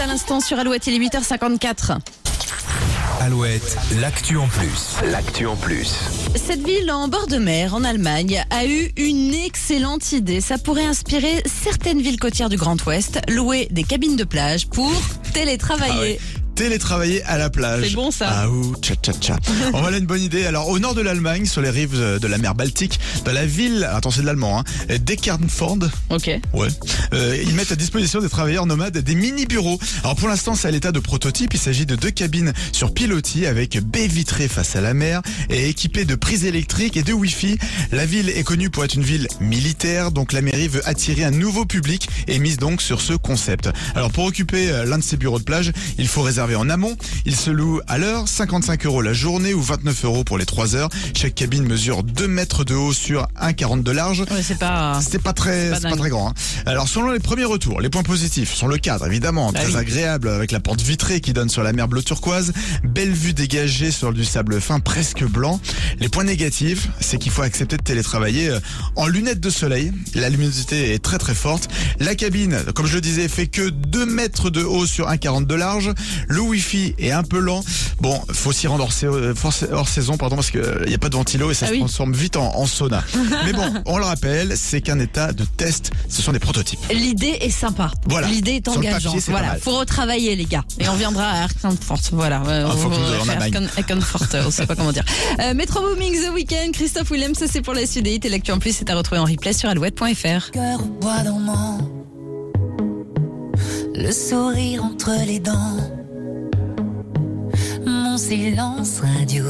à l'instant sur Alouette, il est 8h54. Alouette, l'actu en plus. L'actu en plus. Cette ville en bord de mer, en Allemagne, a eu une excellente idée. Ça pourrait inspirer certaines villes côtières du Grand Ouest, louer des cabines de plage pour télétravailler. Télétravailler à la plage. C'est bon, ça. Ah ouh, tcha tcha tcha. On voilà une bonne idée. Alors au nord de l'Allemagne, sur les rives de la mer Baltique, dans la ville, attends c'est de l'allemand, hein, d'Eckernford. Ok. Ouais. Euh, ils mettent à disposition des travailleurs nomades des mini-bureaux. Alors pour l'instant, c'est à l'état de prototype. Il s'agit de deux cabines sur pilotis avec baie vitrée face à la mer et équipées de prises électriques et de Wi-Fi. La ville est connue pour être une ville militaire, donc la mairie veut attirer un nouveau public et mise donc sur ce concept. Alors pour occuper euh, l'un de ces bureaux de plage, il faut réserver en amont. Il se loue à l'heure, 55 euros la journée ou 29 euros pour les 3 heures. Chaque cabine mesure 2 mètres de haut sur 1,40 de large. Ouais, c'est pas. C'est pas très, pas c'est pas dingue. très grand. hein. Alors selon les premiers retours, les points positifs sont le cadre évidemment Bah très oui. agréable avec la porte vitrée qui donne sur la mer bleu turquoise, belle vue dégagée sur du sable fin presque blanc. Les points négatifs, c'est qu'il faut accepter de télétravailler euh, en lunettes de soleil. La luminosité est très très forte. La cabine, comme je le disais, fait que 2 mètres de haut sur 1,40 de large. Le Wi-Fi est un peu lent. Bon, faut s'y rendre hors, sa- euh, hors saison, pardon, parce qu'il n'y a pas de ventilo et ça Ah se oui. transforme vite en, en sauna. Mais bon, on le rappelle, c'est qu'un état de test. Ce sont des prototypes. L'idée est sympa. Voilà. L'idée est le engageante. papier, pas voilà. Faut retravailler, les gars. Et on viendra à Erkenfort. Voilà. Euh, Ah, faut on- euh, on sait pas comment dire. Euh, Metro Booming The Weekend, Christophe Willem, ça c'est pour la suite des hits. Et l'actu en plus, c'est à retrouver en replay sur alouette.fr. cœur au bois dormant, le sourire entre les dents, silence radio.